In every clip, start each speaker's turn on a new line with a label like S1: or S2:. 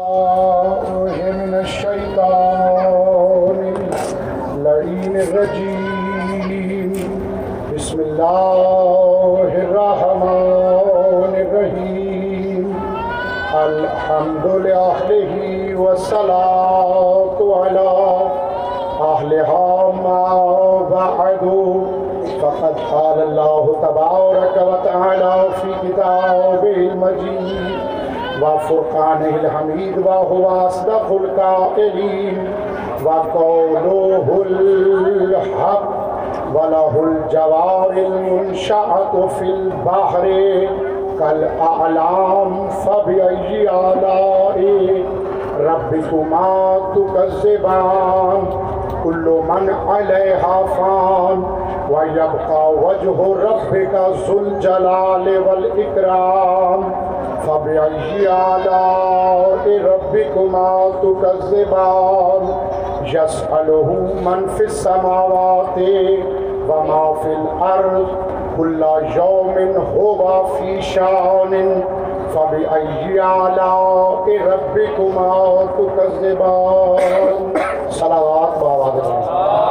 S1: من الشيطان. اللعين الرجيم بسم الله الرحمن الرحيم. الحمد لأهله والصلاة على أهلها ما بعد. فقد قال الله تبارك وتعالى في كتابه المجيد. وفرقانه الحميد وهو أصدق القائلين وقوله الحق وله الجوار المنشأة في البحر، كالأعلام فبأي آلاء ربكما تكذبان، كل من عليها فان، ويبقى وجه ربك ذو الجلال والإكرام. فبأي آلاء ربكما تكذبان؟ يسأله من في السماوات وما في الأرض كل يوم هو في شان. فبأي آلاء ربكما تكذبان؟ صلوات بابا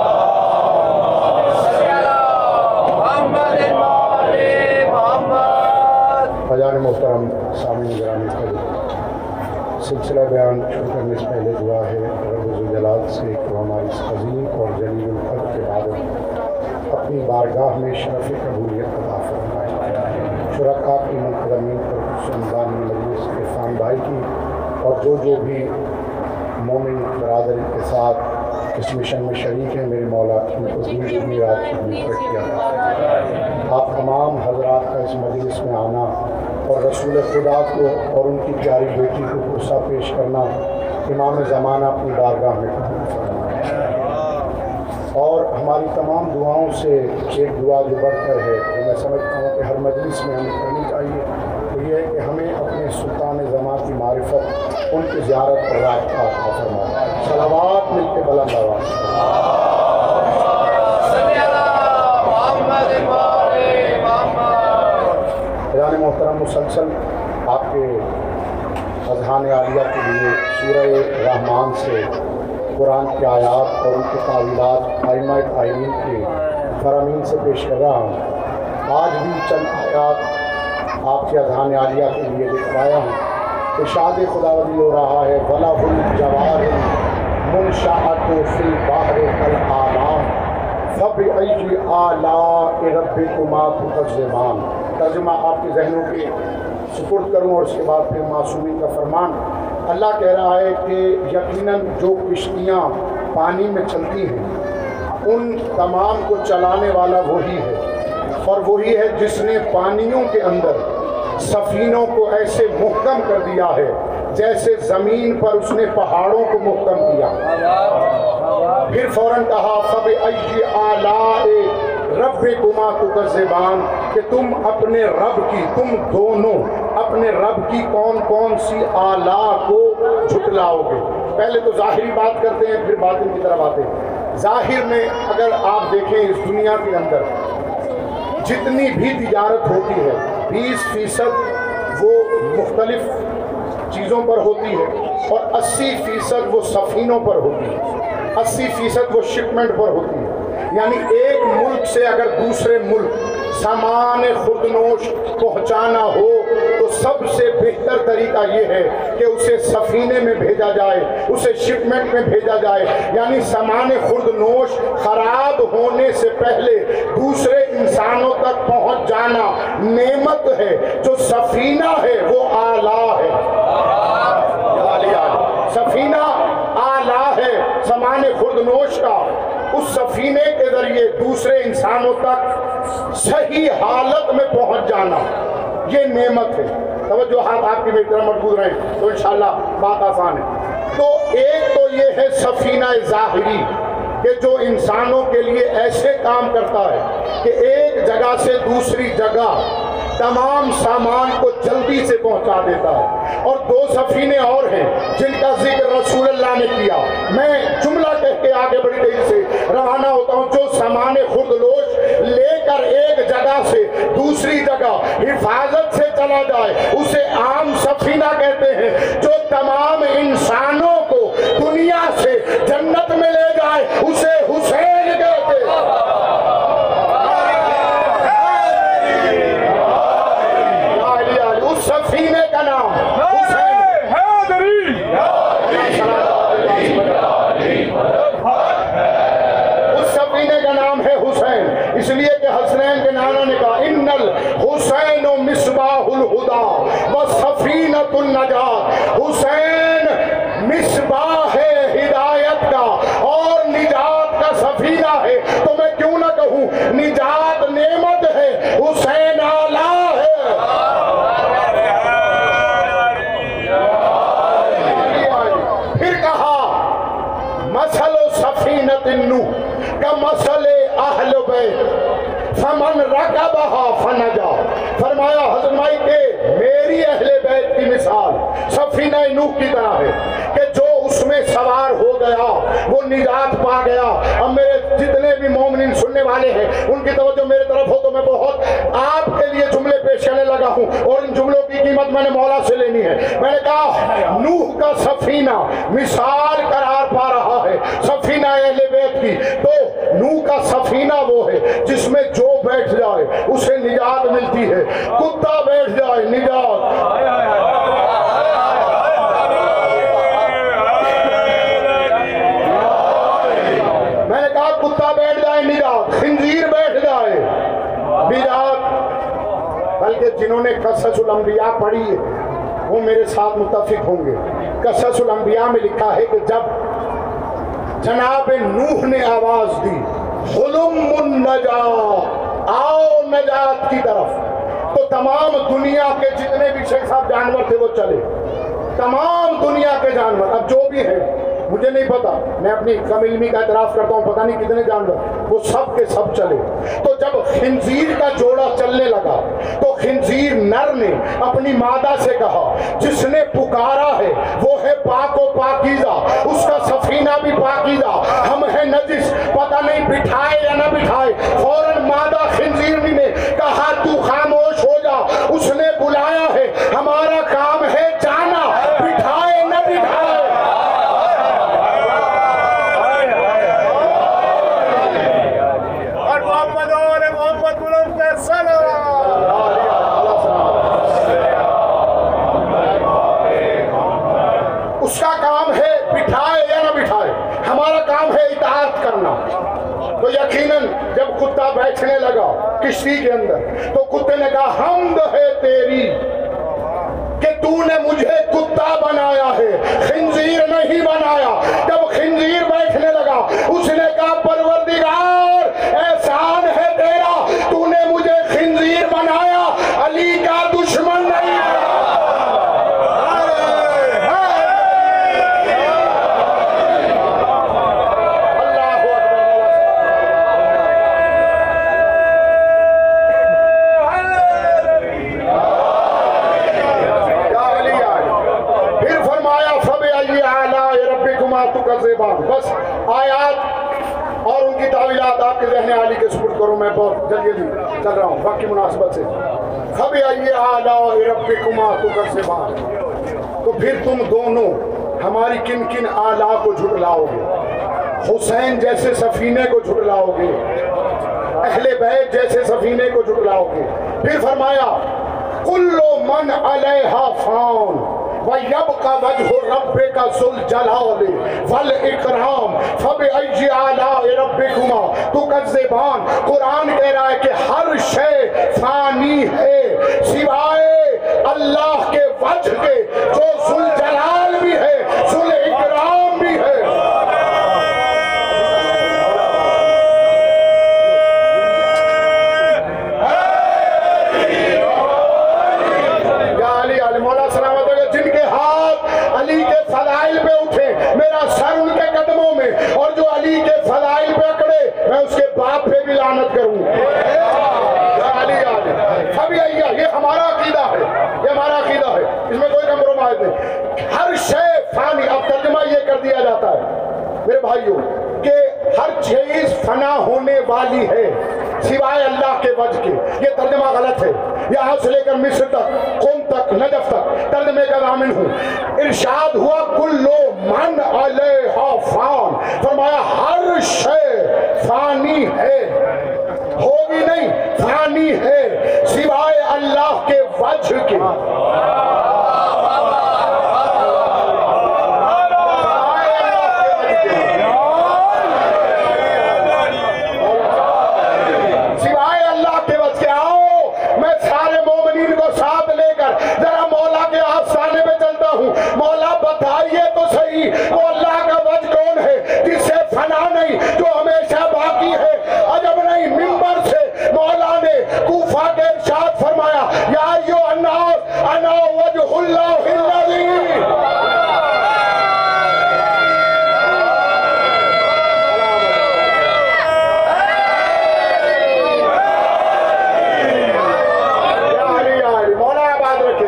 S1: سلسلہ بیان شروع کرنے سے پہلے دعا ہے رب جلال سے کہ ہماری اس عظیم اور جلیل القدر کے بعد اپنی بارگاہ میں شرف قبولیت عطا فرمائے۔ شرکا کی منقدمین پر سنبان مجلس عرفان بھائی کی اور جو جو بھی مومن برادری کے ساتھ اس مشن میں شریک ہیں، میرے مولا کی کو کی کیا آپ تمام حضرات کا اس مجلس میں آنا اور رسول خدا کو اور ان کی پیاری بیٹی کو غصہ پیش کرنا امام زمانہ اپنی بارگاہ میں اور ہماری تمام دعاؤں سے ایک دعا جو بڑھ کر ہے جو میں سمجھتا ہوں کہ ہر مجلس میں ہمیں کرنی چاہیے، تو یہ ہے کہ ہمیں اپنے سلطان زمان کی معرفت، ان کی زیارت اور رابطہ فرمائے۔ صلوات مل کے بلند آواز۔ مسلسل آپ کے اذہان عالیہ کے لیے سورہ رحمان سے قرآن کے آیات اور ان کے تعویلات آئمہ تعین کے فرامین سے پیش کر رہا ہوں۔ آج بھی چند آیات آپ کے اذہان عالیہ کے لیے لکھوایا ہوں۔ کہ شاد خدا ولی ہو رہا ہے ولا الجوار منشاعت فی البحر العالام فب ای آلاء ربکما تکذبان ترجمہ آپ کے ذہنوں کے سپرد کروں اور اس کے بعد پھر معصومی کا فرمان۔ اللہ کہہ رہا ہے کہ یقیناً جو کشتیاں پانی میں چلتی ہیں، ان تمام کو چلانے والا وہی ہے۔ اور وہی ہے جس نے پانیوں کے اندر سفینوں کو ایسے محکم کر دیا ہے، جیسے زمین پر اس نے پہاڑوں کو محکم کیا۔ پھر فوراً کہا فب ای رب کما تکذبان، کہ تم اپنے رب کی، تم دونوں اپنے رب کی کون کون سی آلہ کو جھٹلاؤ گے پہلے تو ظاہری بات کرتے ہیں، پھر باطن کی طرف آتے ہیں۔ ظاہر میں اگر آپ دیکھیں اس دنیا کے اندر، جتنی بھی تجارت ہوتی ہے، بیس فیصد وہ مختلف چیزوں پر ہوتی ہے اور اسی فیصد وہ سفینوں پر ہوتی ہے۔ اسی فیصد وہ شپمنٹ پر ہوتی ہے۔ یعنی ایک ملک سے اگر دوسرے ملک سامان خردنوش پہنچانا ہو، تو سب سے بہتر طریقہ یہ ہے کہ اسے سفینے میں بھیجا جائے، اسے شپمنٹ میں بھیجا جائے۔ یعنی سامان خردنوش خراب ہونے سے پہلے دوسرے انسانوں تک پہنچ جانا نعمت ہے۔ جو سفینہ ہے، وہ آلہ ہے۔ سفینہ آلہ ہے سامان خردنوش کا۔ اس سفینے کے ذریعے دوسرے انسانوں تک صحیح حالت میں پہنچ جانا یہ نعمت ہے۔ توجہ، ہاتھ آپ کی میری طرح مربوط رہیں تو انشاءاللہ بات آسان ہے۔ تو ایک تو یہ ہے سفینہ ظاہری کہ جو انسانوں کے لیے ایسے کام کرتا ہے کہ ایک جگہ سے دوسری جگہ تمام سامان کو جلدی سے پہنچا دیتا ہے۔ اور دو سفینے اور ہیں جن کا ذکر رسول اللہ نے کیا۔ میں جملہ کہہ کے آگے بڑی دل سے روانہ ہوتا ہوں۔ جو سامان خردلوش لے کر ایک جگہ سے دوسری جگہ حفاظت سے چلا جائے، اسے عام سفینہ کہتے ہیں۔ جو تمام انسانوں کو دنیا سے جنت میں لے جائے، اسے حسین کہتے ہیں۔ و مصباح الہدا و سفینت النجات۔ حسین مصباح ہدایت کا اور نجات کا سفینہ ہے۔ تو میں کیوں نہ کہوں، نجات نعمت ہے حسین آلہ ہے پھر کہا مسل و سفینت النوح کا مسل اہل بیت فمن رکبہا فنجا۔ فرمایا، حضرت مائی کہ میری اہل بیت کی مثال سفینہ نوح کی طرح ہے کہ جو اس میں سوار ہو گیا، وہ نجات پا گیا۔ اب میرے جتنے بھی مومنین سننے والے ہیں، ان کی توجہ میرے طرف ہو تو میں بہت آپ کے لیے جملے پیش کرنے لگا ہوں اور ان جملوں کی قیمت میں نے مولا سے لینی ہے۔ میں نے کہا، نوح کا سفینہ مثال قرار پا رہا ہے سفینہ اہل بیت کی۔ تو نوح کا سفینہ وہ ہے جس میں جو بیٹھ جائے، اسے نجات ملتی ہے۔ کتا بیٹھ جائے، نجات۔ میں نے کہا، کتا بیٹھ جائے، نجات۔ خنزیر بیٹھ جائے۔ نجات۔ بلکہ جنہوں نے قصص الانبیاء پڑھی ہے، وہ میرے ساتھ متفق ہوں گے۔ قصص الانبیاء میں لکھا ہے کہ جب جناب نوح نے آواز دی حلم النجات آؤ نجات کی طرف۔ تو تمام دنیا کے جتنے بھی شیخ صاحب جانور تھے وہ چلے۔ تمام دنیا کے جانور۔ اب جو بھی ہیں، مجھے نہیں پتا۔ میں اپنی کم علمی کا اعتراف کرتا ہوں پتہ نہیں کتنے جانور۔ وہ سب کے سب چلے۔ تو جب خنزیر کا جوڑا چلنے لگا، تو خنزیر نر نے اپنی مادہ سے کہا، جس نے پکارا ہے، وہ ہے پاک و پاکیزہ۔ اس کا سفینہ بھی پاکیزہ۔ ہم ہیں نجس، پتہ نہیں بٹھائے یا نہ بٹھائے۔ فوراً مادہ خنزیر نے کہا، تو خاموش ہو جا، اس نے بلایا ہے، ہمارا کام ہے جانا بٹھائے نہ بٹھائے
S2: اور محمد اور محمد بلند سلام
S1: اس کا کام ہے بٹھائے یا نہ بٹھائے، ہمارا کام ہے اطاعت کرنا۔ تو یقیناً جب کتا بیٹھنے لگا کشتی کے اندر، تو کتے نے کہا حمد ہے تیری۔ کہ تو نے مجھے کتا بنایا ہے، خنزیر نہیں بنایا۔ جب خنزیر بیٹھنے لگا، اس نے کہا، پروردگار ربکما تکذبان بس آیات اور ان کی تعویلات آپ کے ذہن علی کے سپرد کرو میں بہت جلدی جلدی چل رہا ہوں وقت کی مناسبت سے۔ فب علی آلاء ربکما تکذبان تو پھر تم دونوں ہماری کن کن آلہ کو جھٹلاؤ گے حسین جیسے سفینے کو جھٹلاؤ گے اہل بیت جیسے سفینے کو جھٹلاؤ گے پھر فرمایا کلو من علیہا فان۔ وَيَبْقَ وَجْهُ رَبِّكَ ذُو الْجَلَالِ وَالْإِكْرَامِ فَبِأَيِّ آلَاءِ رَبِّكُمَا؟ تُكَذِّبَانِ۔ قرآن کہہ رہا ہے کہ ہر شے فانی ہے، سوائے اللہ کے وجہ کے، جو ذو الجلال بھی ہے ذو الاکرام بھی ہے یا علی علی مولا سلامت ہے جن کے ہاتھ علی کے فضائل پہ اٹھے میرا سر ان کے قدموں میں اور جو علی کے فضائل پہ اکڑے میں اس کے باپ پہ بھی لعنت کروں یا علی علی ابھی آئیے یہ ہمارا عقیدہ ہے یہ ہمارا عقیدہ ہے اس میں کوئی کمپرومائز نہیں ہر شے فانی اب ترجمہ یہ کر دیا جاتا ہے میرے بھائیوں کہ ہر چیز فنا ہونے والی ہے سوائے اللہ کے وجہ کے یہ ترجمہ غلط ہے یہاں سے لے کر مصر تک قوم تک نجف تک ترجمے کا ضامن ہوں۔ ارشاد ہوا کلو من علیہ فان فرمایا ہر شے فانی ہے ہوگی نہیں فانی ہے سوائے اللہ کے وجہ کے سوائے اللہ کے وجہ کے سوائے اللہ کے وجہ کے آؤ نہیں وہ اللہ کا وج کون ہے جس سے فنا نہیں جو ہمیشہ باقی ہے عجب نہیں ممبر سے مولا نے کوفہ کے ارشاد فرمایا یا ایو الناس انا وجہ اللہ الذی یا علی یا علی مولا آباد رکھے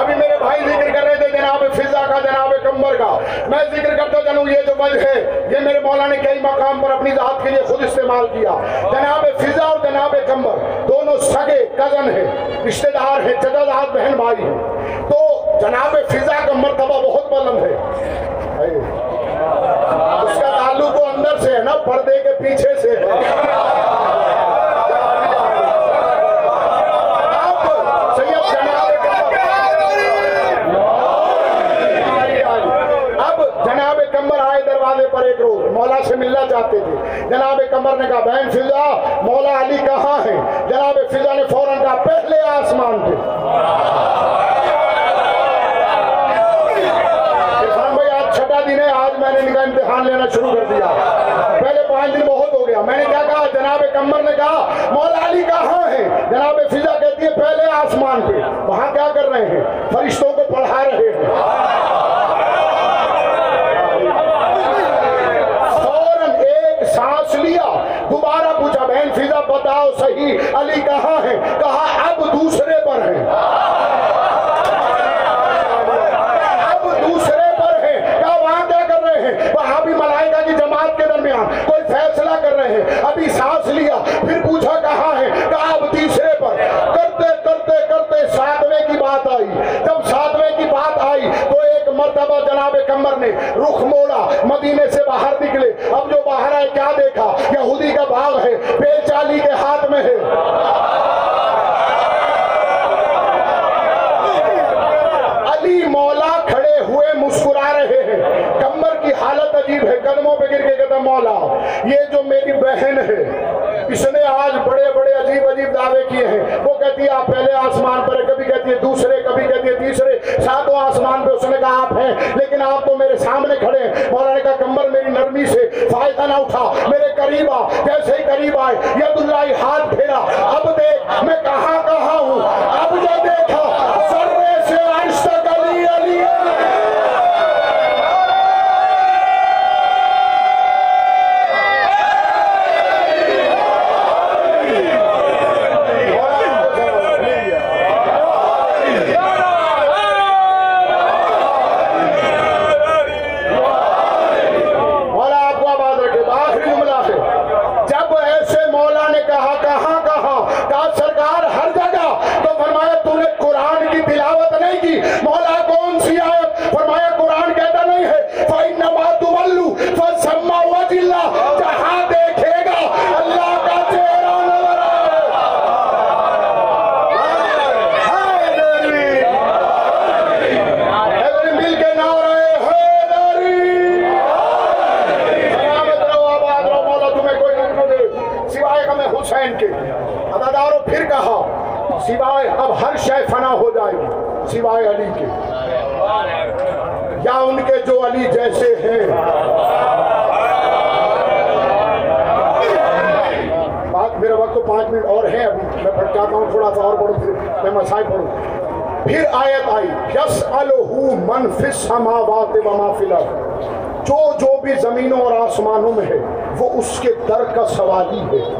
S1: ابھی میرے بھائی ذکر کر رہے تھے جناب فضا کا جناب کمبر کا میں ذکر کرتا جانوں یہ جو وجہ ہے یہ میرے مولا نے کئی مقام پر اپنی ذات کے لیے خود استعمال کیا۔ جناب فضا اور جناب کمبر، دونوں سگے کزن ہیں، رشتہ دار ہیں چچا دار بہن بھائی ہیں۔ تو جناب فضا کا مرتبہ بہت بلند ہے۔ اس کا تعلق وہ اندر سے ہے نا، پردے کے پیچھے سے ہے اب سید جناب اب جناب کمر آئے دروازے پر ایک روز مولا سے ملنا چاہتے تھے۔ جناب کمر نے کہا، بہن فضا، مولا علی کہاں ہے؟ جناب فضا نے فوراً کہا، پہلے آسمان پہ۔ عرفان بھائی، آج چھٹا دن ہے، آج میں نے ان کا امتحان لینا شروع کر دیا۔ پہلے پانچ دن بہت ہو گیا۔ میں نے کیا کہا، جناب کمر نے کہا، مولا علی کہاں ہے؟ جناب فضا کہتی ہے، پہلے آسمان پہ۔ وہاں کیا کر رہے ہیں؟ فرشتوں کو پڑھا رہے ہیں فوراً ایک سانس لیا دوبارہ فضا بتاؤ صحیح. علی کہاں ہے؟ کہا اب دوسرے پر ہیں اب دوسرے پر ہے کیا وہاں کیا کر رہے ہیں وہاں بھی ملائکہ کی جماعت کے درمیان کوئی فیصلہ کر رہے ہیں ابھی سانس لیا پھر پوچھا کہاں ہے کہا اب تیسرے پر کرتے کرتے کرتے ساتویں کی بات آئی جب ساتویں کی بات آئی تو ایک مرتبہ جناب کمر نے رخ موڑا مدینے سے باہر نکلے اب جو باہر آئے کیا دیکھا یہودی کا باغ ہے بیل چالی کے ہاتھ میں ہے علی مولا کھڑے ہوئے مسکرا رہے ہیں کمر کی حالت عجیب ہے قدموں پہ گر کے کہتا مولا یہ جو میری بہن ہے، اس نے آج بڑے بڑے عجیب عجیب دعوے کیے ہیں۔ وہ کہتی ہے، آپ پہلے آسمان پر کبھی کہتی ہے دوسرے، کبھی کہتی ہے تیسرے، ساتوں آسمان پہ اس نے کہا، آپ ہیں، لیکن آپ تو میرے سامنے کھڑے ہیں۔ مولا نے کہا کمبر میری نرمی سے فائدہ نہ اٹھا، میرے قریب آ، جیسے ہی قریب آئے ید اللہ ہاتھ پھیرا اب دیکھ میں کہاں کہاں ہوں اب جو دیکھا ذرے سے عرش تک علی علی علی مولا آپ کو آباد رکھے تو آخری جملہ ہے جب ایسے مولا نے کہا کہاں کہا کہا سرکار ہر جگہ تو فرمایا تو نے قرآن کی تلاوت نہیں کی مولا کون سی آیت فرمایا قرآن کہتا نہیں ہے فَإِنَّمَا تُوَلُّوا فَسَمَّا وَجِ اللَّهِ جہاں دیکھے گا اللہ کا چہرہ نظر آئے حیدری مل کے نعرے حیدری سلامت رہو آباد رہو مولا تمہیں کوئی نہ دے سوائے غم حسین کے عددارو پھر کہا سوائے اب ہر شے فنا ہو جائے گی سوائے علی کے۔ یا ان کے جو علی جیسے ہیں۔ بات میرے وقت تو پانچ منٹ اور ہیں، ابھی میں پڑھ چاہتا ہوں، تھوڑا سا اور پڑھوں، پھر میں مسائل پڑھوں۔ پھر آیت آئی یس من فی السماوات و ما فی الارض۔ جو جو بھی زمینوں اور آسمانوں میں ہے، وہ اس کے در کا سوالی ہے۔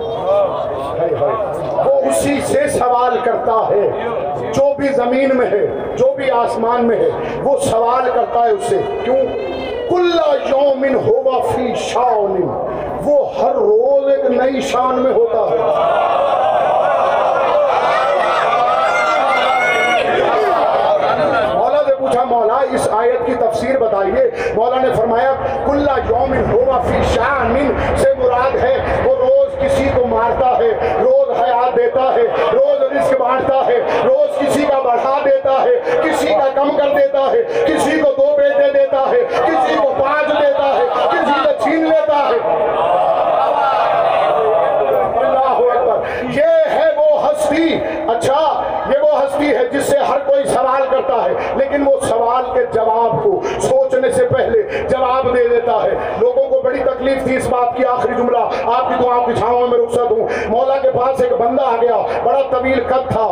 S1: وہ اسی سے سوال کرتا ہے۔ بھی زمین میں ہے، جو بھی آسمان میں ہے، وہ سوال کرتا ہے اس سے، کیوں؟ کل یومن ہوا فی شان وہ ہر روز ایک نئی شان میں ہوتا ہے۔ مولا سے پوچھا، مولا، اس آیت کی تفسیر بتائیے۔ مولا نے فرمایا، کلا یوم ہوا فی شان سے مراد ہے، وہ روز کسی کو مارتا ہے، روز حیات دیتا ہے روز رزق بانٹتا ہے، روز کسی کا بڑھا دیتا ہے، کسی کا کم کر دیتا ہے، کسی کو دو بیٹے دیتا ہے، کسی کو پانچ دیتا ہے، کسی کو چھین لیتا ہے۔ اللہ اکبر۔ یہ ہے وہ ہستی۔ اچھا یہ وہ ہستی ہے جس سے ہر کوئی سوال کرتا ہے، لیکن وہ سوال کے جواب کو سوچنے سے پہلے جب لیتا ہے۔ لوگوں تکلیف تھی اس بات کی آخری جملہ، آپ کی دعاؤں کی چھاؤں میں رخصت ہوں۔ مولا کے پاس ایک بندہ آ گیا، بڑا طویل قد تھا۔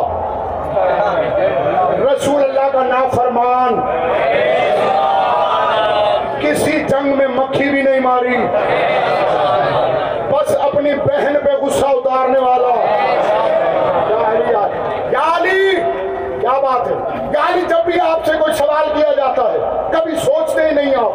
S1: رسول اللہ کا نافرمان۔ کسی جنگ میں مکھی بھی نہیں ماری۔ بس اپنی بہن پہ غصہ اتارنے والا یا علی یا علی کیا بات جب بھی آپ سے کوئی سوال کیا جاتا ہے، کبھی سوچتے ہی نہیں آپ۔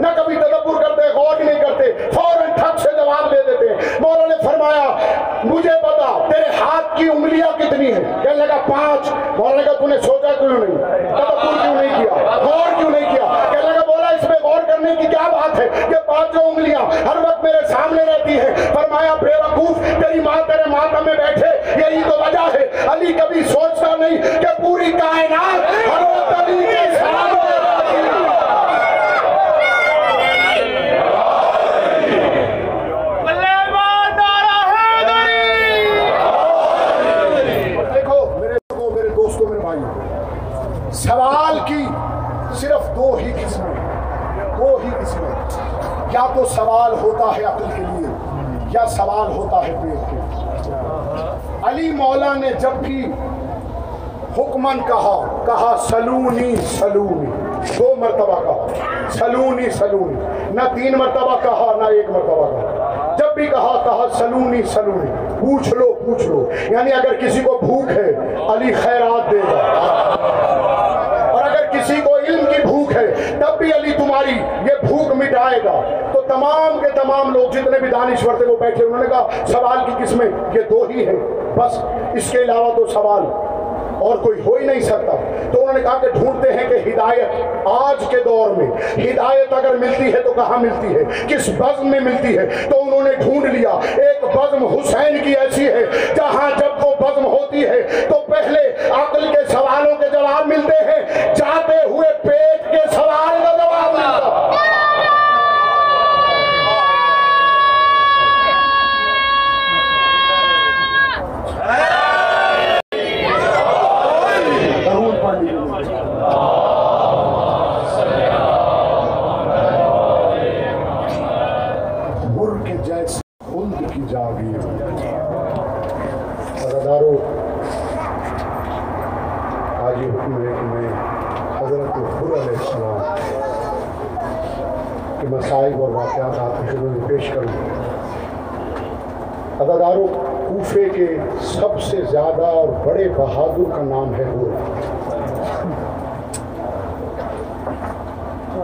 S1: نہ کبھی تدبر کرتے، غور ہی نہیں کرتے، فوراً ٹھک سے جواب دے دیتے ہیں۔ مولا نے فرمایا، مجھے بتا تیرے ہاتھ کی انگلیاں کتنی ہیں؟ کہنے لگا، پانچ۔ مولا نے کہا، تو نے سوچا کیوں نہیں؟ تدبر کیوں نہیں کیا؟ غور کیوں نہیں کیا؟ کہنے لگا بولا اس میں غور کرنے کی کیا بات ہے؟ کہ پانچوں انگلیاں ہر وقت میرے سامنے رہتی ہیں۔ فرمایا، بے وقوف، تیری ماں تیرے ماتم میں بیٹھے، یہی تو وجہ ہے۔ علی کبھی سوچتا نہیں کہ پوری کائنات حضرت علی کے سامنے رہتی ہے دیکھو میرے لوگوں میرے دوستوں میرے بھائی سوال کی صرف دو ہی قسمیں دو ہی قسمیں یا تو سوال ہوتا ہے عقل کے لیے، یا سوال ہوتا ہے پیٹ کے علی مولا نے جب بھی حکمن کہا کہا سلونی سلونی، دو مرتبہ کہا۔ سلونی سلونی، نہ تین مرتبہ کہا، نہ ایک مرتبہ کہا۔ جب بھی کہا کہا سلونی سلونی، پوچھ لو پوچھ لو۔ یعنی اگر کسی کو بھوک ہے، علی خیرات دے گا اور اگر کسی کو علم کی بھوک ہے، تب بھی علی تمہاری یہ بھوک مٹائے گا۔ تو تمام کے تمام لوگ جتنے بھی دانشور تھے، وہ بیٹھے، انہوں نے کہا، سوال کی قسمیں، یہ دو ہی ہیں۔ بس اس کے علاوہ تو سوال اور کوئی ہو ہی نہیں سکتا۔ تو انہوں نے کہا کہ ڈھونڈتے ہیں کہ ہدایت آج کے دور میں، ہدایت اگر ملتی ہے تو کہاں ملتی ہے؟ کس بزم میں ملتی ہے؟ تو انہوں نے ڈھونڈ لیا۔ ایک بزم حسین کی ایسی ہے، جہاں جب وہ بزم ہوتی ہے تو پہلے عقل کے سوالوں کے جواب ملتے ہیں، جاتے ہوئے پیٹ کے سوال کا جواب ملتا ضرور پڑھ لیجیے مر کے جیسے خلد کی جاگیر رضارو آج یہ حکم ہے کہ میں حضرت حر علیہ السلام کے مسائل اور واقعات آپ کے شروع میں پیش کروں ادادارو کوفے کے سب سے زیادہ اور بڑے بہادر کا نام ہے حر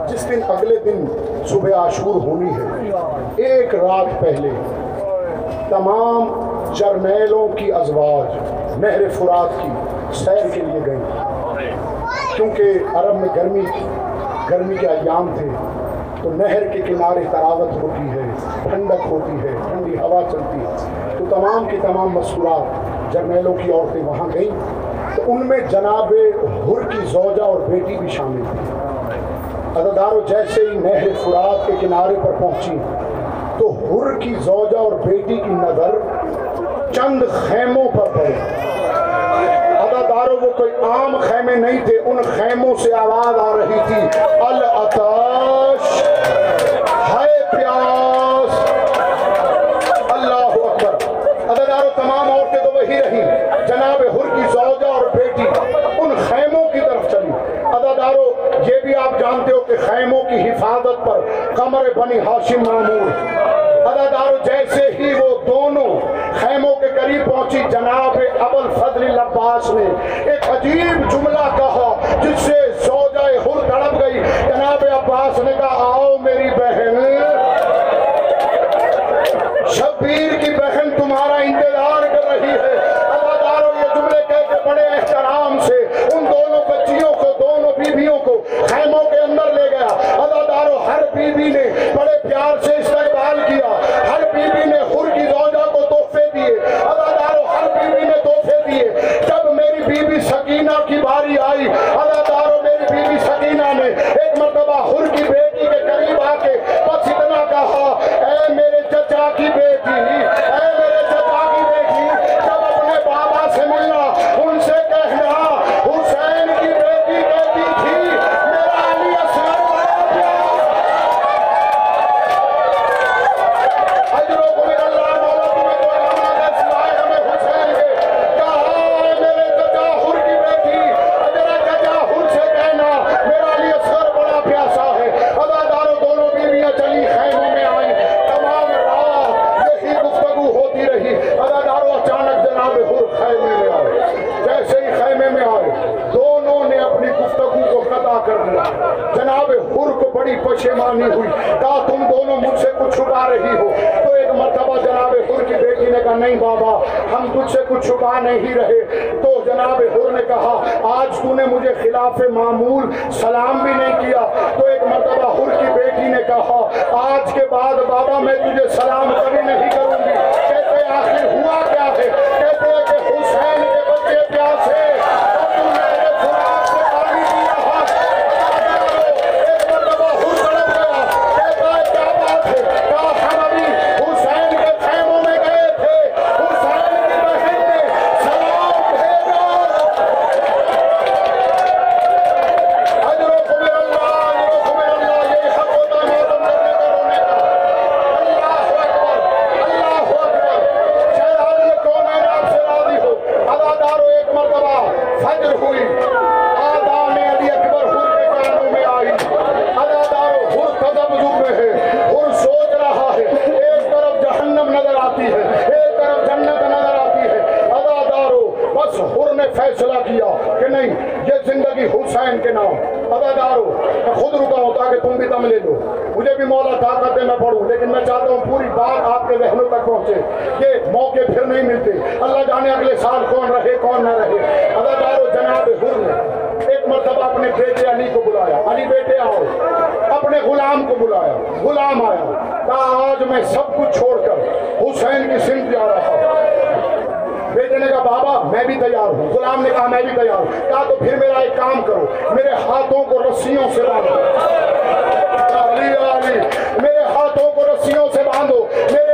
S1: جس دن اگلے دن صبح عاشور ہونی ہے، ایک رات پہلے تمام جرنیلوں کی ازواج نہر فرات کی سیر کے لیے گئیں۔ کیونکہ عرب میں گرمی گرمی کے ایام تھے۔ تو نہر کے کنارے تراوت ہوتی ہے، ٹھنڈک ہوتی ہے، ٹھنڈی ہوا چلتی ہے۔ تو تمام کی تمام مصورات جرنیلوں کی عورتیں وہاں گئیں۔ تو ان میں جناب حر کی زوجہ اور بیٹی بھی شامل تھی عددارو جیسے ہی نہر فرات کے کنارے پر پہنچی، تو حر کی زوجہ اور بیٹی کی نظر چند خیموں پر پڑی۔ عددارو وہ کوئی عام خیمے نہیں تھے، ان خیموں سے آواز آ رہی تھی الاتش ہائے پیاس۔ اللہ اکبر۔ عددارو تمام عورتیں تو وہی رہی جناب حر کی زوجہ اور بیٹی ان خیموں کی طرف چلی عددارو یہ بھی آپ جانتے ہو کہ خیموں کی حفاظت پر قمر بنی ہاشم معمول عددارو جیسے ہی وہ دونوں خیموں کے قریب پہنچی، جناب ابل فضل عباس نے ایک عجیب جملہ کہا، جس سے زوجہ حر تڑپ گئی۔ جناب عباس نے کہا، آؤ میری بہن شبیر کی بہن تمہارا انتظار کر رہی ہے اداداروں یہ جملے کہہ کے بڑے احترام سے ان دونوں بچیوں کو دونوں بیویوں کو خیموں کے اندر لے گیا اداداروں ہر بیوی نے بڑے پیار سے استقبال کیا ہر بیوی نے خور کی زوجہ کو تحفے دیے اداداروں ہر بیوی نے تحفے دیے جب میری کی پشیمانی ہوئی، کہا تم دونوں مجھ سے کچھ چھپا رہی ہو۔ تو ایک مرتبہ جناب حر کی بیٹی نے کہا، نہیں بابا، ہم تجھ سے کچھ چھپا نہیں رہے۔ تو جناب حر نے کہا، آج تو نے مجھے خلاف معمول سلام بھی نہیں کیا۔ تو ایک مرتبہ حر کی بیٹی نے کہا، آج کے بعد بابا میں تجھے سلام کبھی نہیں کروں گی۔ کہتے آخر ہوا کیا ہے؟ کہتے کہ حسین کے بچے بلایا، غلام آیا۔ کہا، آج میں سب کچھ چھوڑ کر حسین کی سمت جا رہا ہوں۔ بیٹے نے کہا بابا، میں بھی تیار ہوں۔ غلام نے کہا، میں بھی تیار ہوں۔ کہا، تو پھر میرا ایک کام کرو، میرے ہاتھوں کو رسیوں سے باندھو۔ علی علی، میرے ہاتھوں کو رسیوں سے باندھو۔ میرے